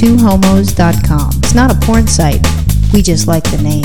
twohomos.com. It's not a porn site. We just like the name.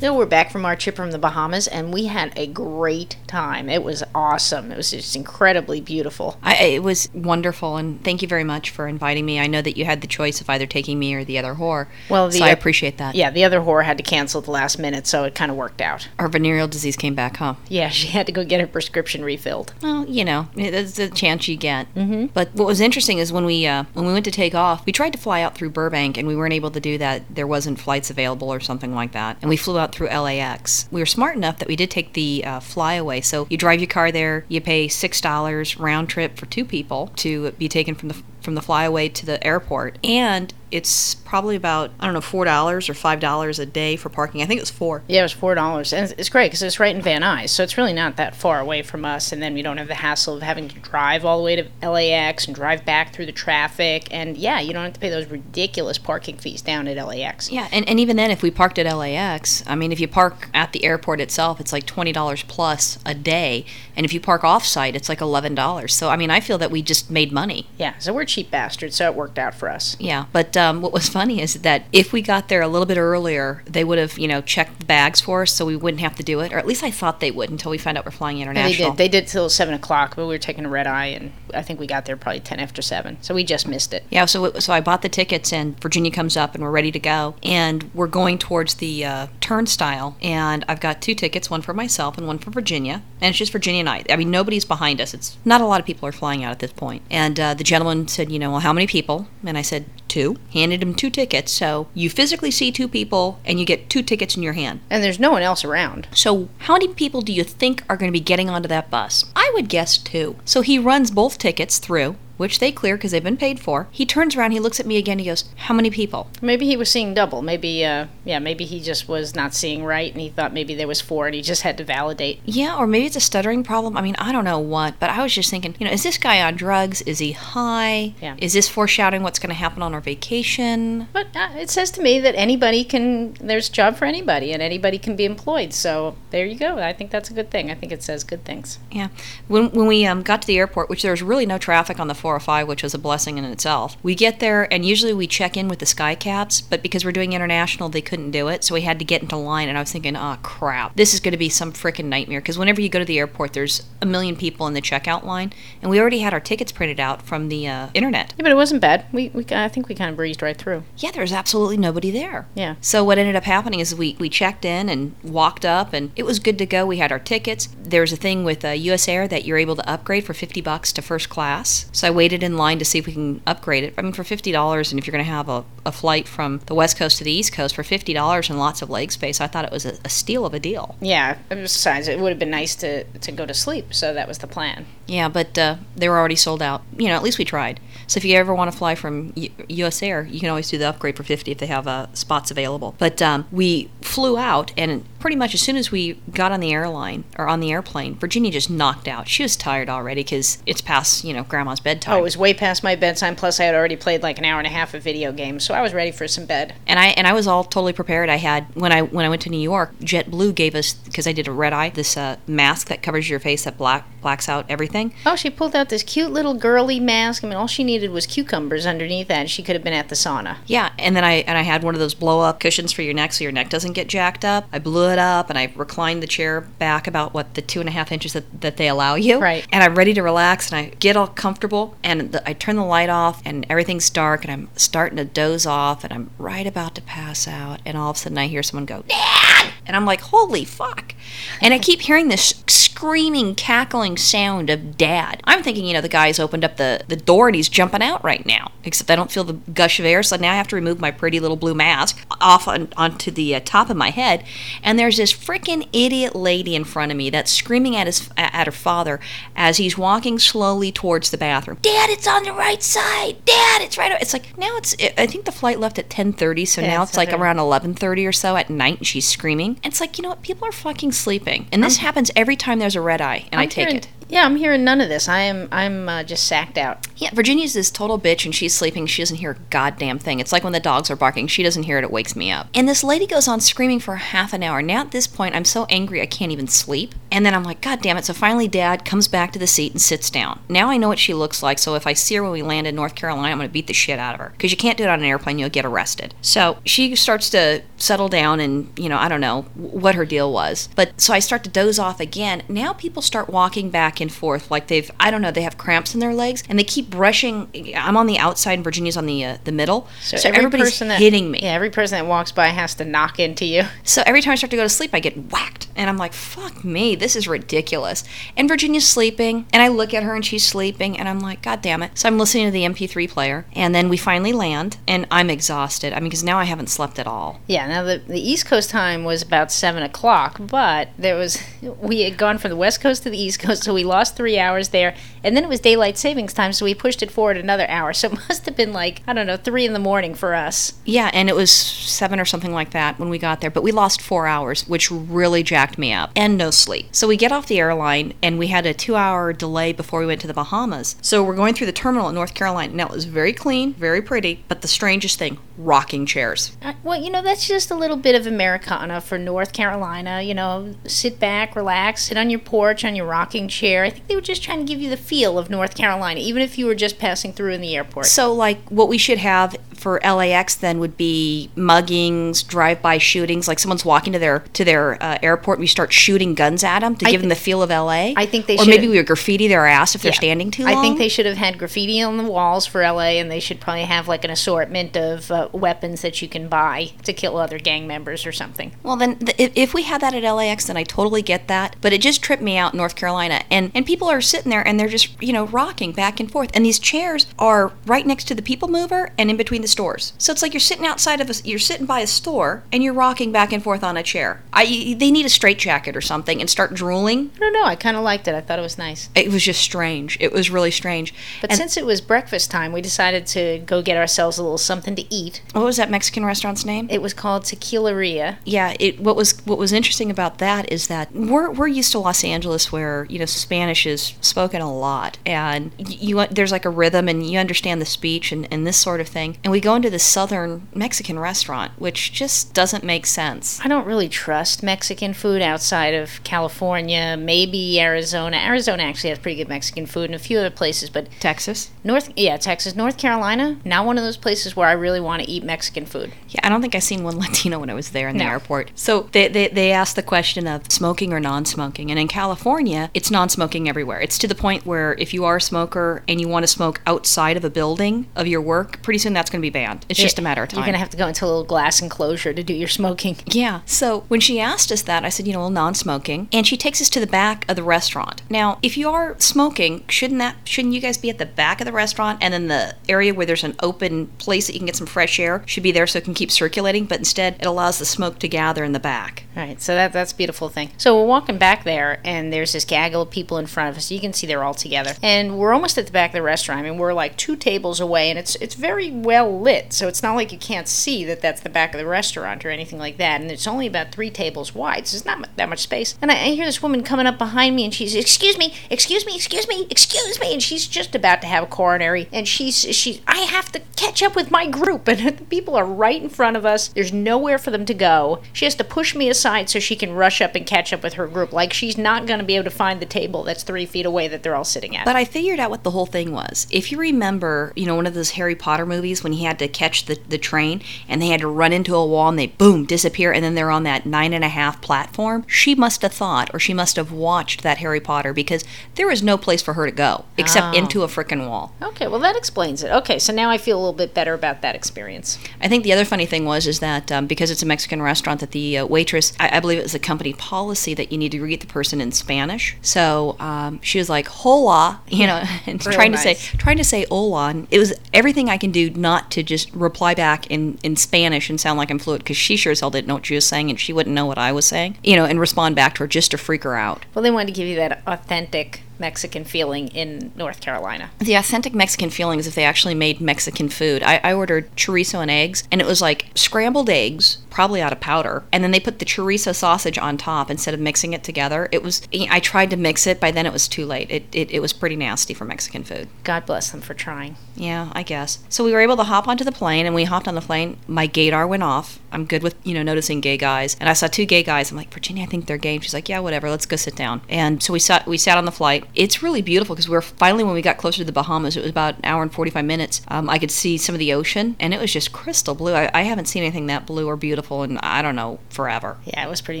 So we're back from our trip from the Bahamas, and we had a great time. It was awesome. It was just incredibly beautiful. I, it was wonderful, and thank you very much for inviting me. I know that you had the choice of either taking me or the other whore. Well, the, so I appreciate that. Yeah, the other whore had to cancel at the last minute, so it kind of worked out. Her venereal disease came back, huh? Yeah, she had to go get her prescription refilled. Well, you know, that's the chance you get. Mm-hmm. But what was interesting is when we uh, when we went to take off, we tried to fly out through Burbank, and we weren't able to do that. There wasn't flights available or something like that, and we flew out through LAX. We were smart enough that we did take the uh, flyaway. So you drive your car there, you pay six dollars round trip for two people to be taken from the from the flyaway to the airport, and it's probably about I don't know four dollars or five dollars a day for parking. I think it was four. Yeah, it was four dollars, and it's great because it's right in Van Nuys, so it's really not that far away from us. And then we don't have the hassle of having to drive all the way to LAX and drive back through the traffic. And yeah, you don't have to pay those ridiculous parking fees down at LAX. Yeah, and, and even then, if we parked at LAX, I mean, if you park at the airport itself, it's like twenty dollars plus a day, and if you park off-site, it's like eleven dollars. So I mean, I feel that we just made money. Yeah, so we're cheap bastards, so it worked out for us. Yeah, but um, what was funny is that if we got there a little bit earlier, they would have, you know, checked the bags for us, so we wouldn't have to do it. Or at least I thought they would until we found out we're flying Yeah, they international. did. They did till seven o'clock, but we were taking a red eye, and I think we got there probably ten after seven. So we just missed it. Yeah, so so I bought the tickets, and Virginia comes up, and we're ready to go, and we're going towards the uh, turnstile, and I've got two tickets, one for myself and one for Virginia, and it's just Virginia and I. I mean, nobody's behind us. It's not a lot of people are flying out at this point. And uh, the gentleman said, you know, well, how many people? And I said two. Handed him two tickets, so you physically see two people, and you get two tickets in your hand. And there's no one else around. So, how many people do you think are going to be getting onto that bus? I would guess two. So, he runs both tickets through, which they clear because they've been paid for. He turns around, he looks at me again, he goes, How many people? Maybe he was seeing double. Maybe, uh, yeah, maybe he just was not seeing right, and he thought maybe there was four, and he just had to validate. Yeah, or maybe it's a stuttering problem. I mean, I don't know what, but I was just thinking, you know, is this guy on drugs? Is he high? Yeah. Is this foreshadowing what's going to happen on our vacation? But uh, it says to me that anybody can. There's a job for anybody, and anybody can be employed. So there you go. I think that's a good thing. I think it says good things. Yeah. When, when we um, got to the airport, which there was really no traffic on the 405, which was a blessing in itself, we get there and usually we check in with the Sky Caps, but because we're doing international, they couldn't do it. So we had to get into line. And I was thinking, oh, crap. This is going to be some freaking nightmare. Because whenever you go to the airport, there's a million people in the checkout line. And we already had our tickets printed out from the uh, internet. Yeah, but it wasn't bad. We, we I think we kind of breezed right through. Yeah, there was absolutely nobody there. Yeah. So what ended up happening is we, we checked in and walked up, and it was good to go. We had our tickets. There's a thing with uh, U.S. Air that you're able to upgrade for 50 bucks to first class. So I waited in line to see if we can upgrade it. I mean, for $50, and if you're going to have a, a flight from the West Coast to the East Coast for $50 and lots of leg space, I thought it was a, a steal of a deal. Yeah. Besides, it would have been nice to to go to sleep. So that was the plan. Yeah, but uh, they were already sold out. You know, at least we tried. So if you ever want to fly from U- U.S. Air, you can always do the upgrade for 50 if they have uh, spots available. But um, we flew out, and pretty much as soon as we got on the airline or on the airplane, Virginia just knocked out. She was tired already because it's past, you know, Grandma's bedtime. Oh, it was way past my bedtime. Plus, I had already played like an hour and a half of video games, so I was ready for some bed. and I and I was all totally prepared. I had when I when I went to New York, JetBlue gave us because I did a red eye this uh, mask that covers your face that black blacks out everything. Oh, she pulled out this cute little girly mask. I mean, all she needed was cucumbers underneath that, and she could have been at the sauna. Yeah, and then I and I had one of those blow up cushions for your neck so your neck doesn't get jacked up. I blew up and I reclined the chair back about what the two and a half inches that, that they allow you. Right. And I'm ready to relax and I get all comfortable and the, I turn the light off and everything's dark and I'm starting to doze off and I'm right about to pass out and all of a sudden I hear someone go, Dad! And I'm like, holy fuck. And I keep hearing this screaming, cackling sound of dad. I'm thinking, you know, the guy's opened up the, the door and he's jumping out right now. Except I don't feel the gush of air, so now I have to remove my pretty little blue mask off on, onto the uh, top of my head. And there's this freaking idiot lady in front of me that's screaming at his at her father as he's walking slowly towards the bathroom. Dad, it's on the right side. Dad, it's right. o-" It's like now it's. I think the flight left at 10:30, so Yeah, now it's like around 11:30 or so at night, and she's screaming. And it's like you know what? People are fucking sleeping, and this happens every time there's a red eye, and i I'm take hearing it. Yeah, I'm hearing none of this. I am I'm uh, just sacked out. Yeah, Virginia's this total bitch and she's sleeping. She doesn't hear a goddamn thing. It's like when the dogs are barking. She doesn't hear it. It wakes me up. And this lady goes on screaming for half an hour. Now at this point, I'm so angry I can't even sleep. And then I'm like, God damn it. So finally, Dad comes back to the seat and sits down. Now I know what she looks like. So if I see her when we land in North Carolina, I'm to beat the shit out of her. Because you can't do it on an airplane. You'll get arrested. So she starts to settle down and, you know, I don't know what her deal was. But so I start to doze off again. Now people start walking back and forth like they've, I don't know, they have cramps in their legs and they keep brushing. I'm on the outside and Virginia's on the uh, the middle. So, every everybody's person that, hitting me. Yeah, every person that walks by has to knock into you. So every time I start to go to sleep, I get whacked. And I'm like, fuck me, this is ridiculous. And Virginia's sleeping, and I look at her and she's sleeping, and I'm like, God damn it. So I'm listening to the MP3 player, and then we finally land, and I'm exhausted. I mean, because now I haven't slept at all. Yeah, now the, the East Coast time was about 7 o'clock, but there was, we had gone from the West Coast to the East Coast, so we lost three hours there, and then it was daylight savings time, so we pushed it forward another hour. So it must have been like, I don't know, 3 in the morning for us. Yeah, and it was seven or something like that when we got there, but we lost four hours, which really jacked me up, and no sleep. So we get off the airline, and we had a two hour delay before we went to the Bahamas. So we're going through the terminal in North Carolina. Now it was very clean, very pretty, but the strangest thing rocking chairs. Uh, Well, you know, that's just a little bit of Americana for North Carolina. You know, sit back, relax, sit on your porch, on your rocking chair. I think they were just trying to give you the feel of North Carolina, even if you were just passing through in the airport. So, like, what we should have for LAX then would be muggings, drive-by shootings. Like, someone's walking to their to their uh, airport, and we start shooting guns at them to I give them the feel of LA. I think they or should- maybe we would graffiti their ass if they're standing too long. I think they should have had graffiti on the walls for LA, and they should probably have like an assortment of uh, weapons that you can buy to kill other gang members or something. Well, then, th- if, we had that at LAX, then I totally get that. But it just tripped me out in North Carolina. And, Mm-hmm. and people are sitting there and they're just, you know, rocking back and forth. And these chairs are right next to the people mover and in between the stores. So it's like you're sitting outside of a, you're sitting by a store and you're rocking back and forth on a chair. I, they need a straitjacket or something and start drooling. I don't know. I kind of liked it. I thought it was nice. It was just strange. It was really strange. But And- since it was breakfast time, we decided to go get ourselves a little something to eat. what was that Mexican restaurant's name? It was called Tequilaria. yeah it what was what was interesting about that is that we're we're used to Los Angeles where you know Spanish is spoken a lot and y- you uh, there's like a rhythm and you understand the speech and, and this sort of thing. And we go into this southern Mexican restaurant which just doesn't make sense. I don't really trust Mexican food outside of California, maybe Arizona. Arizona actually has pretty good Mexican food and a few other places, but Texas? North, yeah, Texas, North Carolina, not one of those places where I really want to eat Mexican food. yeah I don't think I seen one Latino when I was there in the airport. So they, they they asked the question of smoking or non-smoking and in California it's non-smoking everywhere it's to the point where if you are a smoker and you want to smoke outside of a building of your work pretty soon that's going to be banned it's just a matter of time You're gonna have to go into a little glass enclosure to do your smoking. Yeah. So when she asked us that, I said, you know, well, non-smoking, and she takes us to the back of the restaurant. Now, if you are smoking, shouldn't that shouldn't you guys be at the back of the restaurant, and then the area where there's an open place that you can get some fresh air should be there so it can keep circulating? But instead, it allows the smoke to gather in the back. All right, so that that's a beautiful thing. So we're walking back there, and there's this gaggle of people in front of us. You can see they're all together, and we're almost at the back of the restaurant. I mean, we're like two tables away, and it's it's very well lit, so it's not like you can't see that that's the back of the restaurant or anything like that. And it's only about three tables wide, so there's not that much space. And I, I hear this woman coming up behind me, and she's, "Excuse me, excuse me, excuse me, excuse me," and she's just about to have a coronary, and she's she's, I have to catch up with my group, and the people are right in front of us. There's nowhere for them to go. She has to push me aside so she can rush up and catch up with her group. Like she's not going to be able to find the table that's three feet away that they're all sitting at. But I figured out what the whole thing was. If you remember, you know, one of those Harry Potter movies when he had to catch the, the train and they had to run into a wall and they boom disappear and then they're on that nine and a half platform, she must have thought or she must have watched that Harry Potter because there was no place for her to go except Oh. into a frickin' wall. okay, well that explains it. Okay, so now I feel a little bit better about that experience. I think the other funny thing was is that um, because it's a Mexican restaurant, that the uh, waitress, I, I believe it was a company policy that you need to greet the person in Spanish. So um, she was like "hola," you know, and Real trying to say trying to say "hola." And it was everything I can do not to just reply back in in Spanish and sound like I'm fluent because she sure as hell didn't know what she was saying and she wouldn't know what I was saying, you know, and respond back to her just to freak her out. Well, they wanted to give you that authentic Mexican feeling in North Carolina. The authentic Mexican feeling is if they actually made Mexican food. I, I ordered chorizo and eggs, and it was like scrambled eggs, probably out of powder, and then they put the chorizo sausage on top instead of mixing it together. It was. I tried to mix it, by then it was too late. It it, it was pretty nasty for Mexican food. God bless them for trying. Yeah, I guess. So we were able to hop onto the plane, and we hopped on the plane. My gaydar went off. I'm good with you know noticing gay guys, and I saw two gay guys. I'm like, Virginia, I think they're gay. And she's like, Yeah, whatever. Let's go sit down. And so we sat we sat on the flight. It's really beautiful because we are finally when we got closer to the Bahamas. It was about an hour and 45 minutes. Um, I could see some of the ocean, and it was just crystal blue. I, I haven't seen anything that blue or beautiful in I don't know forever. Yeah, it was pretty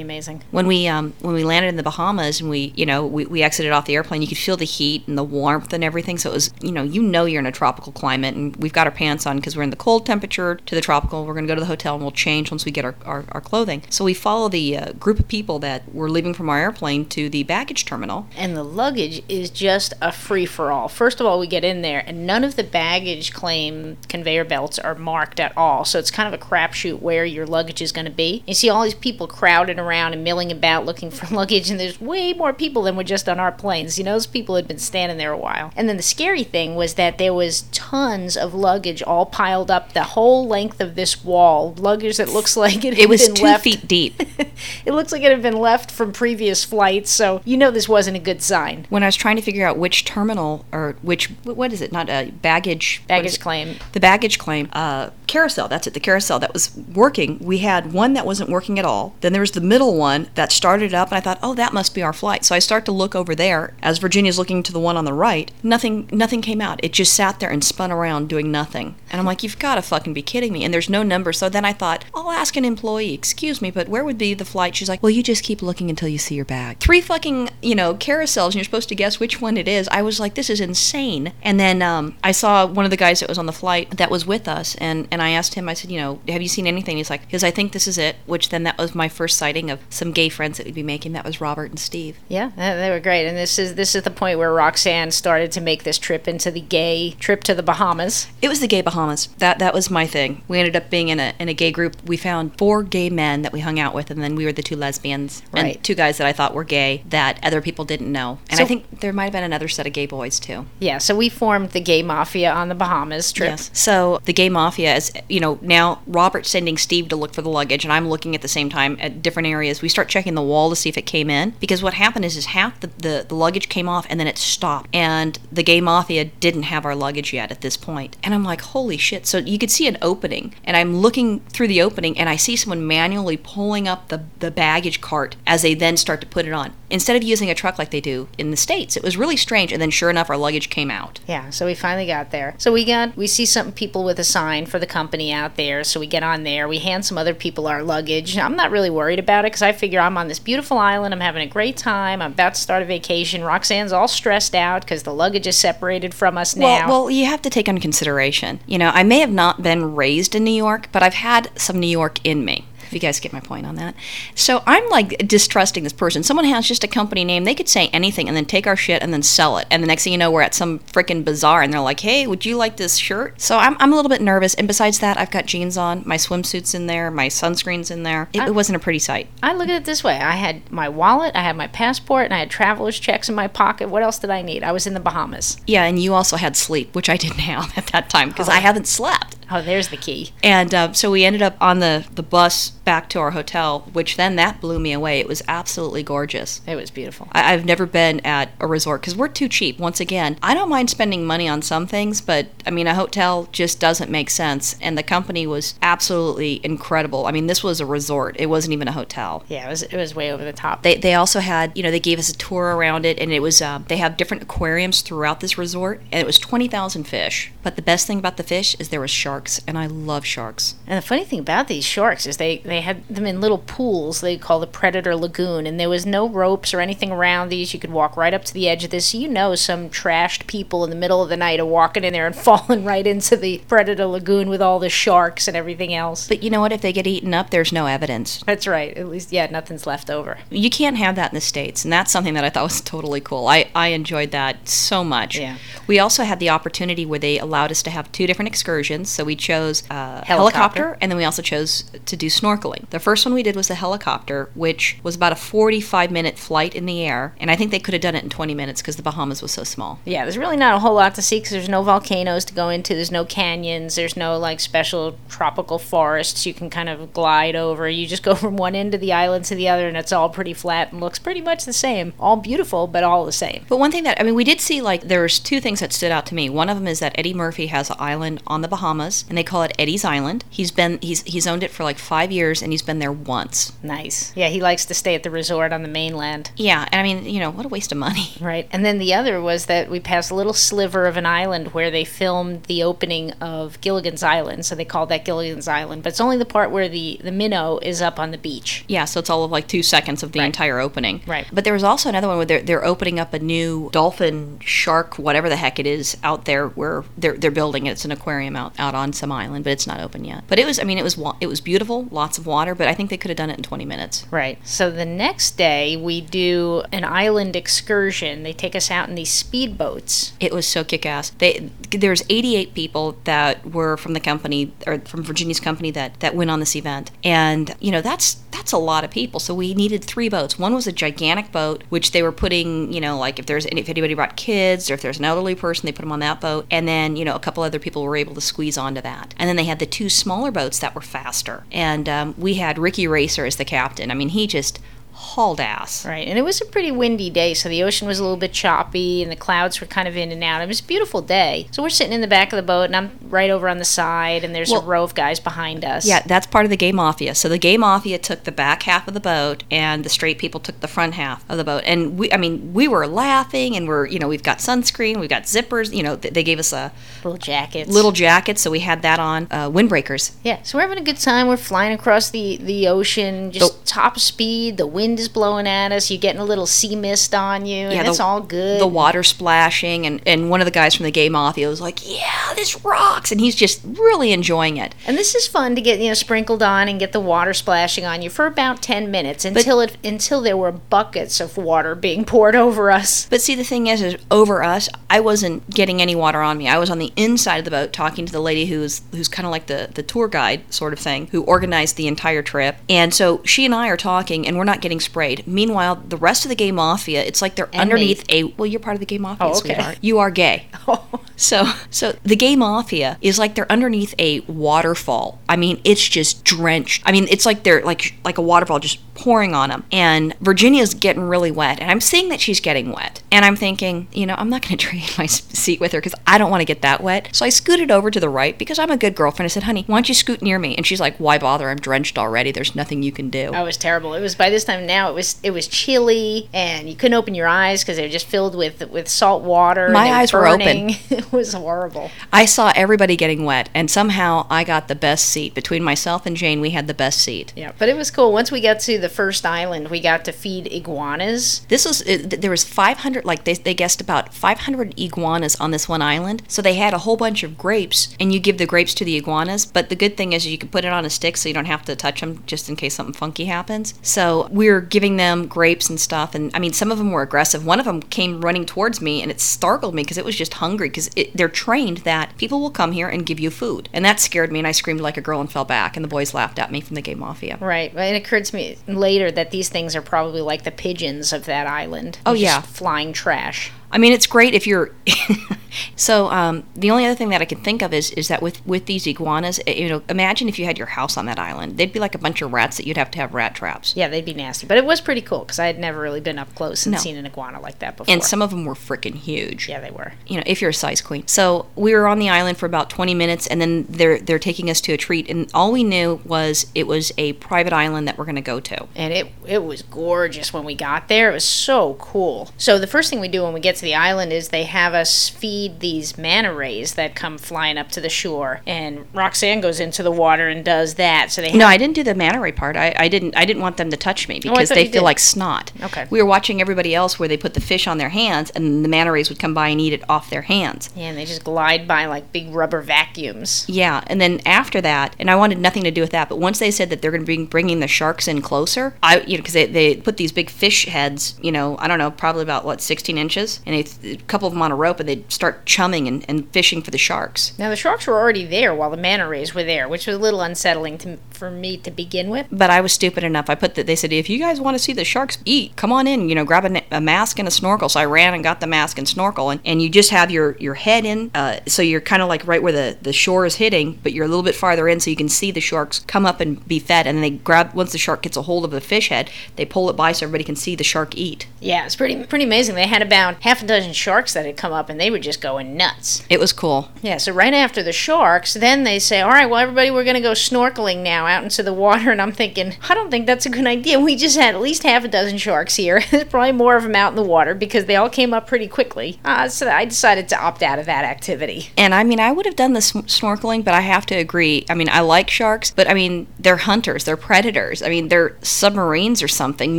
amazing. When we um, when we landed in the Bahamas and we you know we, we exited off the airplane, you could feel the heat and the warmth and everything. So it was you know you know you're in a tropical climate, and we've got our pants on because we're in the cold temperature to the tropical. We're going to go to the hotel and we'll change once we get our, our, our clothing. So we follow the uh, group of people that were leaving from our airplane to the baggage terminal. And the luggage is just a free for all. First of all, we get in there, and none of the baggage claim conveyor belts are marked at all. So it's kind of a crapshoot where your luggage is going to be. You see all these people crowded around and milling about looking for luggage, and there's way more people than were just on our planes. You know, those people had been standing there a while. And then the scary thing was that there was tons of luggage all piled up the whole length of this wall. Luggage that looks like it, had It was been two left feet deep. it looks like it had been left from previous flights, so you know this wasn't a good sign. when I was trying to figure out which terminal or which what is it? Not a baggage Baggage claim. the baggage claim uh, carousel that's it the carousel that was working. We had one that wasn't working at all. Then there was the middle one that started up and i thought oh that must be our flight. So i start to look over there as virginia's looking to the one on the right nothing nothing came out. It just sat there and spun around doing nothing. And i'm like you've got to fucking be kidding me. And there's no number. So then i thought i'll ask an employee excuse me but where would be the flight? She's like well you just keep looking until you see your bag. Three fucking you know carousels and you're supposed to guess which one it is i was like this is insane and then um, i saw one of the guys that was on the flight that was with us and, and i asked him i said you know have you seen anything he's like because i think this is it which then that was my first sighting of some gay friends that we'd be making that was robert and steve Yeah, they were great, and this is this is the point where Roxanne started to make this trip into the gay trip to the Bahamas. It was the gay Bahamas. That that was my thing. We ended up being in a in a gay group. We found four gay men that we hung out with, and then we were the two lesbians Right. and two guys that I thought were gay that other people didn't know. And I think there might have been another set of gay boys too. Yeah, so we formed the gay mafia on the Bahamas trip. Yes. So the gay mafia is, you know, now Robert's sending Steve to look for the luggage, and I'm looking at the same time at different areas. We start checking the wall to see if it came in because what happened is, is half the, the, the luggage came off and then it stopped, and the gay mafia didn't have our luggage yet at this point. And I'm like, holy shit! So you could see an opening, and I'm looking through the opening, and I see someone manually pulling up the the baggage cart as they then start to put it on instead of using a truck like they do in the states. It was really strange, and then sure enough, our luggage came out. Yeah, so we finally got there. So we got we see some people with a sign for the company out there. So we get on there. We hand some other people our luggage. I'm not really worried about it because I figure I'm on this beautiful island. I'm having a great time. I'm about to start a vacation. Roxanne's all stressed out because the luggage is separated from us now. Well, well, you have to take into consideration. You know, I may have not been raised in New York, but I've had some New York in me. If you guys get my point on that. So I'm like distrusting this person. Someone has just a company name. They could say anything and then take our shit and then sell it. And the next thing you know, we're at some freaking bazaar and they're like, hey, would you like this shirt? So I'm, I'm a little bit nervous. And besides that, I've got jeans on, my swimsuit's in there, my sunscreen's in there. It, it wasn't a pretty sight. I look at it this way: I had my wallet, I had my passport, and I had traveler's checks in my pocket. What else did I need? I was in the Bahamas. Yeah, and you also had sleep, which I didn't have at that time because I oh. haven't slept. Oh, there's the key. And uh, so we ended up on the, the bus back to our hotel, which then that blew me away. It was absolutely gorgeous. It was beautiful. I, I've never been at a resort because we're too cheap. Once again, I don't mind spending money on some things, but I mean, a hotel just doesn't make sense. And the company was absolutely incredible. I mean, this was a resort, it wasn't even a hotel. Yeah, it was it was way over the top. They, they also had, you know, they gave us a tour around it, and it was, uh, they have different aquariums throughout this resort, and it was 20,000 fish. But the best thing about the fish is there was sharks, and I love sharks. And the funny thing about these sharks is they, they had them in little pools they call the Predator Lagoon, and there was no ropes or anything around these. You could walk right up to the edge of this. You know some trashed people in the middle of the night are walking in there and falling right into the Predator Lagoon with all the sharks and everything else. But you know what? If they get eaten up, there's no evidence. That's right. At least, yeah, nothing's left over. You can't have that in the States, and that's something that I thought was totally cool. I, I enjoyed that so much. Yeah. We also had the opportunity where they allowed us to have two different excursions. So we chose uh, Helicopter. helicopter, and then we also chose to do snorkeling. snorkeling. The first one we did was the helicopter, which was about a 45 minute flight in the air, and I think they could have done it in 20 minutes because the Bahamas was so small. Yeah, there's really not a whole lot to see because there's no volcanoes to go into. There's no canyons. There's no like special tropical forests you can kind of glide over. You just go from one end of the island to the other, and it's all pretty flat and looks pretty much the same. All beautiful, but all the same. But one thing that I mean, we did see like there's two things that stood out to me. One of them is that Eddie Murphy has an island on the Bahamas, and they call it Eddie's Island. He's been he's he's owned it for like five years, and he's been there once. Nice. Yeah, he likes to stay at the resort on the mainland. Yeah, and I mean, you know, what a waste of money. Right. And then the other was that we passed a little sliver of an island where they filmed the opening of Gilligan's Island. So they called that Gilligan's Island. But it's only the part where the, the minnow is up on the beach. Yeah, so it's all of like two seconds of the Right. entire opening. Right. But there was also another one where they're, they're opening up a new dolphin, shark, whatever the heck it is, out there where they're they're building it. It's an aquarium out, out on some island, but it's not open yet. But it was, I mean, it was wa- it was beautiful, lots of water, but I think they could have done it in 20 minutes. Right. So the next day we do an island excursion. They take us out in these speedboats. It was so kick-ass. They there's 88 people that were from the company or from Virginia's company that that went on this event, and you know that's that's a lot of people. So we needed three boats. One was a gigantic boat, which they were putting, you know, like if there's if anybody brought kids or if there's an elderly person, they put them on that boat, and then you know a couple other people were able to squeeze onto that. And then they had the two smaller boats that were faster, and um, we had Ricky Racer as the captain. I mean, he just hauled ass. Right. And it was a pretty windy day, so the ocean was a little bit choppy and the clouds were kind of in and out. It was a beautiful day. So we're sitting in the back of the boat and I'm right over on the side and there's Well- a row of guys behind us. Yeah, that's part of the gay mafia. So the gay mafia took the back half of the boat, and the straight people took the front half of the boat. And we, I mean, we were laughing, and we're, you know, we've got sunscreen, we've got zippers. You know, th- they gave us a Little jackets. little jacket, so we had that on. Uh, windbreakers. Yeah, so we're having a good time. We're flying across the, the ocean, just top speed. The wind is blowing at us. You're getting a little sea mist on you, and the- it's all good. The water splashing, and and one of the guys from the gay mafia was like, "Yeah, this rocks," and he's just really enjoying it. and this is fun to get you know sprinkled on and get the water splashing on you for about ten minutes until it until there were buckets of water being poured over us. But see, the thing is, is over us, I wasn't getting any water on me. I was on the inside of the boat talking to the lady who's who's kind of like the the tour guide sort of thing, who organized the entire trip. And so she and I are talking, and we're not getting sprayed. Meanwhile, the rest of the gay mafia, it's like they're And underneath a. Well, you're part of the gay mafia, Oh, okay. sweetheart. You are gay. Oh. So, so the gay mafia is like they're underneath a waterfall. I mean, it's just drenched. I mean, it's like they're like like a waterfall just pouring on them. And Virginia's getting really wet, and I'm seeing that she's getting wet, and I'm thinking, you know, I'm not going to trade my seat with her because I don't want to get that wet. So I scooted over to the right because I'm a good girlfriend. I said, honey, why don't you scoot near me? And she's like, why bother? I'm drenched already. There's nothing you can do. Oh, it was terrible. It was by this time now it was it was chilly and you couldn't open your eyes because they were just filled with with salt water. My eyes were open. it was horrible. I saw everybody getting wet, and somehow I got the best seat. Between myself and Jane, we had the best seat. Yeah, but it was cool. Once we got to the first island, we got to feed iguanas. This was it, there was 500 like they, they guessed about 500 iguanas on this one island. So they had a whole bunch of grapes and you give the grapes to the iguanas, but the good thing is you can put it on a stick so you don't have to touch them just in case something funky happens. So we were giving them grapes and stuff and I mean some of them were aggressive. One of them came running towards me and it startled me because it was just hungry because they're trained that people will come here and give you food. And that scared me and I screamed like a girl and fell back and the boys laughed at me from the gay mafia. Right, it occurred to me later that these things are probably like the pigeons of that island. Oh, Just yeah. flying trash. I mean, it's great if you're. so um, the only other thing that I can think of is is that with with these iguanas, you know, imagine if you had your house on that island. They'd be like a bunch of rats that you'd have to have rat traps. Yeah, they'd be nasty, but it was pretty cool because I had never really been up close and No. seen an iguana like that before. And some of them were freaking huge. yeah, they were. You know, if you're a size queen. So we were on the island for about 20 minutes, and then they're they're taking us to a treat, and all we knew was it was a private island that we're going to go to. and it it was gorgeous when we got there. It was so cool. So the first thing we do when we get to the island is they have us feed these manta rays that come flying up to the shore, and Roxanne goes into the water and does that. So they have, No, I didn't do the manta ray part. I, I didn't. I didn't want them to touch me oh, because thought they feel did. like snot. Okay. We were watching everybody else where they put the fish on their hands, and the manta rays would come by and eat it off their hands. yeah, and they just glide by like big rubber vacuums. Yeah, and then after that, and I wanted nothing to do with that, but once they said that they're going to be bringing the sharks in closer, I, you know, because they, they put these big fish heads, you know, I don't know, probably about what 16 inches, and they, a couple of them on a rope, and they'd start chumming and, and fishing for the sharks. Now the sharks were already there while the manta rays were there, which was a little unsettling to, for me to begin with. But I was stupid enough. I put that they said if you guys want to see the sharks eat, come on in. You know, grab a, a mask and a snorkel. So I ran and got the mask and snorkel, and, and you just have your your head in, uh, so you're kind of like right where the the shore is hitting, but you're a little bit farther in, so you can see the sharks come up and be fed. And then they grab once the shark gets a hold of the fish head, they pull it by so everybody can see the shark eat. Yeah, it's pretty pretty amazing. They had about half a dozen sharks that had come up, and they were just going nuts. It was cool. Yeah, so right after the sharks, then they say, "All right, well, everybody, we're going to go snorkeling now out into the water." And I'm thinking, I don't think that's a good idea. We just had at least half a dozen sharks here. There's probably more of them out in the water because they all came up pretty quickly. Uh, so I decided to opt out of that activity. And I mean, I would have done the sn- snorkeling, but I have to agree. I mean, I like sharks, but I mean, they're hunters, they're predators. I mean, they're submarines or something,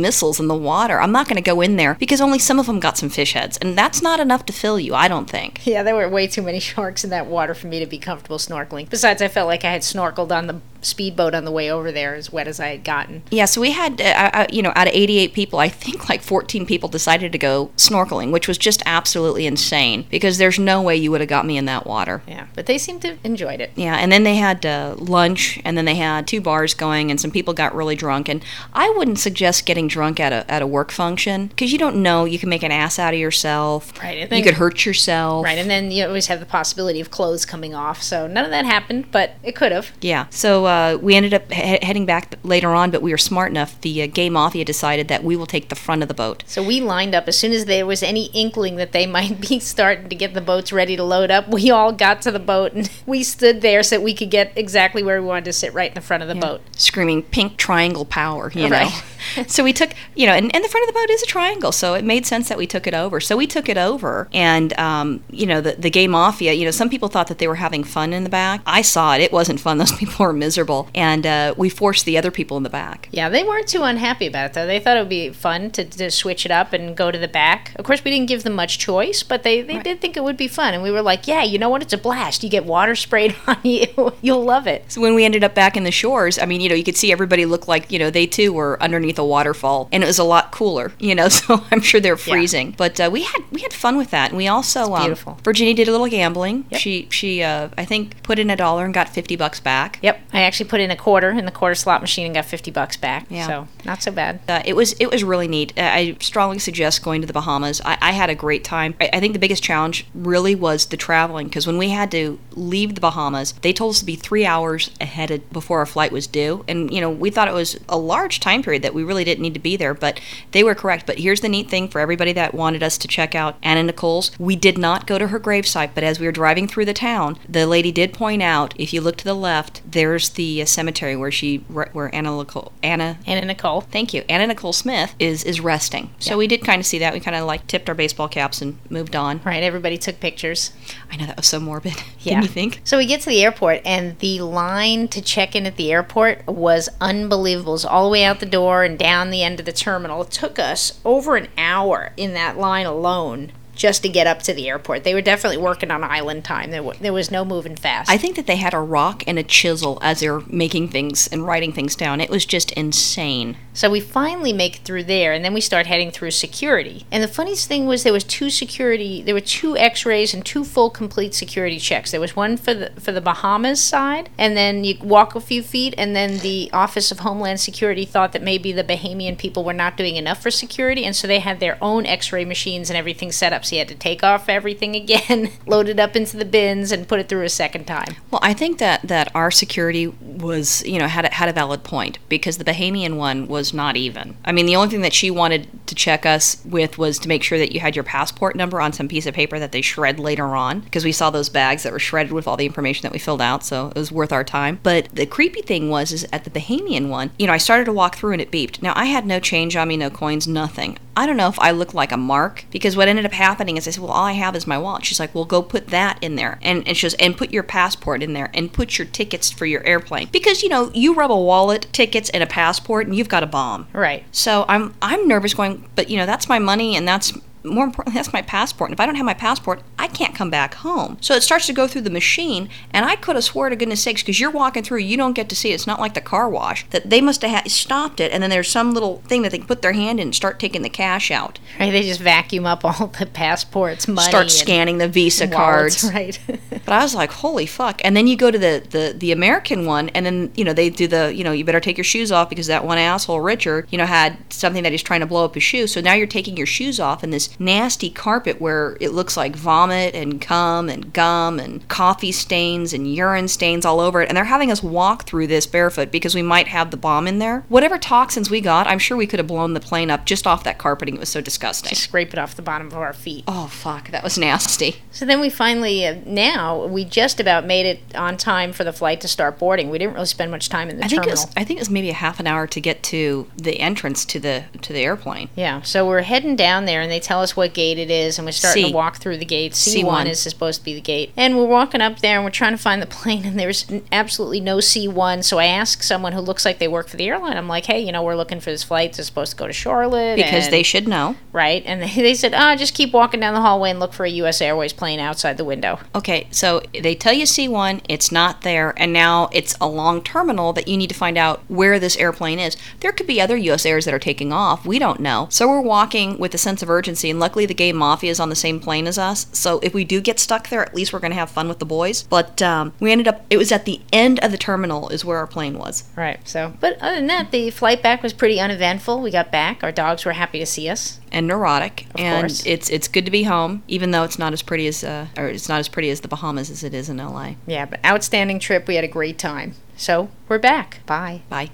missiles in the water. I'm not going to go in there because only some of them got some fish heads, and that's not enough to fill you, I don't think. Yeah, there were way too many sharks in that water for me to be comfortable snorkeling. Besides, I felt like I had snorkeled on the speedboat on the way over there, as wet as I had gotten. Yeah, so we had, uh, uh, you know, out of 88 people, I think like 14 people decided to go snorkeling, which was just absolutely insane because there's no way you would have got me in that water. Yeah, but they seemed to have enjoyed it. Yeah, and then they had uh, lunch, and then they had two bars going, and some people got really drunk. And I wouldn't suggest getting drunk at a at a work function because you don't know you can make an ass out of yourself. Right, and you could hurt yourself. Right, and then you always have the possibility of clothes coming off. So none of that happened, but it could have. Yeah. So uh, we ended up he- heading back later on, but we were smart enough. The uh, gay mafia decided that we will take the front of the boat. So we lined up as soon as there was any inkling that they might be starting to get the boats ready to load up. We all got to the boat and we stood there so that we could get exactly where we wanted to sit, right in the front of the boat. Screaming pink triangle power, you know. So we took, you know, and, and the front of the boat is a triangle, so it made sense that we took it over. So we took it over, and um, you know, the the gay mafia. You know, some people thought that they were having fun in the back. I saw it; it wasn't fun. Those people were miserable, and uh, we forced the other people in the back. Yeah, they weren't too unhappy about it though. They thought it would be fun to, to switch it up and go to the back. Of course, we didn't give them much choice, but they, they did think it would be fun. And we were like, yeah, you know what? It's a blast. You get water sprayed on you. You'll love it. So when we ended up back in the shores, I mean, you know, you could see everybody look like, you know, they too were underneath a waterfall, and it was a lot cooler, you know. So I'm sure they're freezing, but uh, we had we had fun with that, and we also um, beautiful. Virginia did a little gambling. Yep. She she uh, I think put in a dollar and got fifty bucks back. Yep, I actually put in a quarter in the quarter slot machine and got 50 bucks back. Yeah. So, not so bad. Uh, it was it was really neat. Uh, I strongly suggest going to the Bahamas. I, I had a great time. I, I think the biggest challenge really was the traveling because when we had to leave the Bahamas, they told us to be three hours ahead of, before our flight was due, and you know we thought it was a large time period that we really didn't need to be there, but they were correct. But here's the neat thing for everybody that wanted us to check out Anna Nicole's. We did not go to her gravesite, but as we were driving through the town, the lady did point out if you look to the left, there's the uh, cemetery where she where Anna Nicole Anna Anna Nicole. Thank you. Anna Nicole Smith is is resting. So Yeah. we did kind of see that. We kind of like tipped our baseball caps and moved on. Right, everybody took pictures. I know that was so morbid. Yeah. You think? So we get to the airport, and the line to check in at the airport was unbelievable. It was all the way out the door and down the end of the terminal. It took us over an hour in that line alone just to get up to the airport. They were definitely working on island time. There, w- there was no moving fast. I think that they had a rock and a chisel as they were making things and writing things down. It was just insane. So we finally make it through there, and then we start heading through security. And the funniest thing was there was two security, there were two X-rays and two full complete security checks. There was one for the for the Bahamas side, and then you walk a few feet, and then the Office of Homeland Security thought that maybe the Bahamian people were not doing enough for security, and so they had their own X-ray machines and everything set up. You had to take off everything again, load it up into the bins, and put it through a second time. Well, I think that, that our security was, you know, had a, had a valid point because the Bahamian one was not even. I mean, the only thing that she wanted to check us with was to make sure that you had your passport number on some piece of paper that they shred later on because we saw those bags that were shredded with all the information that we filled out, so it was worth our time. But the creepy thing was is at the Bahamian one, you know, I started to walk through and it beeped. Now, I had no change on me, no coins, nothing. I don't know if I look like a mark because what ended up happening is I said, "Well, all I have is my wallet." She's like, "Well, go put that in there," and and she goes, "And put your passport in there, and put your tickets for your airplane because you know you rub a wallet, tickets, and a passport, and you've got a bomb." Right. So I'm I'm nervous going, but you know that's my money and that's more importantly that's my passport. And if I don't have my passport, I can't come back home. So it starts to go through the machine, and I could have swore to goodness sakes, because you're walking through, you don't get to see it. It's not like the car wash that they must have stopped it, and then there's some little thing that they can put their hand in and start taking the cash out, Right? They just vacuum up all the passports, money, start scanning the Visa wallets, cards. Right. But I was like, holy fuck. And then you go to the, the, the American one, and then, you know, they do the, you know, you better take your shoes off because that one asshole, Richard, you know, had something that he's trying to blow up his shoe. So now you're taking your shoes off in this nasty carpet where it looks like vomit and cum and gum and coffee stains and urine stains all over it. And they're having us walk through this barefoot because we might have the bomb in there. Whatever toxins we got, I'm sure we could have blown the plane up just off that carpeting. It was so disgusting. Just scrape it off the bottom of our feet. Oh, fuck. That was nasty. So then we finally, uh, now we just about made it on time for the flight to start boarding. We didn't really spend much time in the I think terminal. was. I think it was maybe a half an hour to get to the entrance to the to the airplane. Yeah, so we're heading down there, and they tell us what gate it is, and we're starting C. to walk through the gate. C1, C1. is supposed to be the gate. And we're walking up there, and we're trying to find the plane, and there's absolutely no C1. So I ask someone who looks like they work for the airline, I'm like, hey, you know, we're looking for this flight. It's supposed to go to Charlotte. Because and- they should know. Right? And they, they said, ah, just keep walking down the hallway and look for a U.S. Airways plane outside the window. Okay, so they tell you C1, it's not there, and now it's a long terminal that you need to find out where this airplane is. There could be other U.S. airs that are taking off. We don't know. So we're walking with a sense of urgency, and luckily the gay mafia is on the same plane as us. So if we do get stuck there, at least we're going to have fun with the boys. But um, we ended up, it was at the end of the terminal, is where our plane was. Right. So, but other than that, the flight back was pretty uneventful. We got back. Our dogs were happy to see us. and neurotic and course. it's it's good to be home even though it's not as pretty as uh, or it's not as pretty as the Bahamas as it is in LA. Yeah, but outstanding trip. We had a great time. So we're back. Bye. Bye.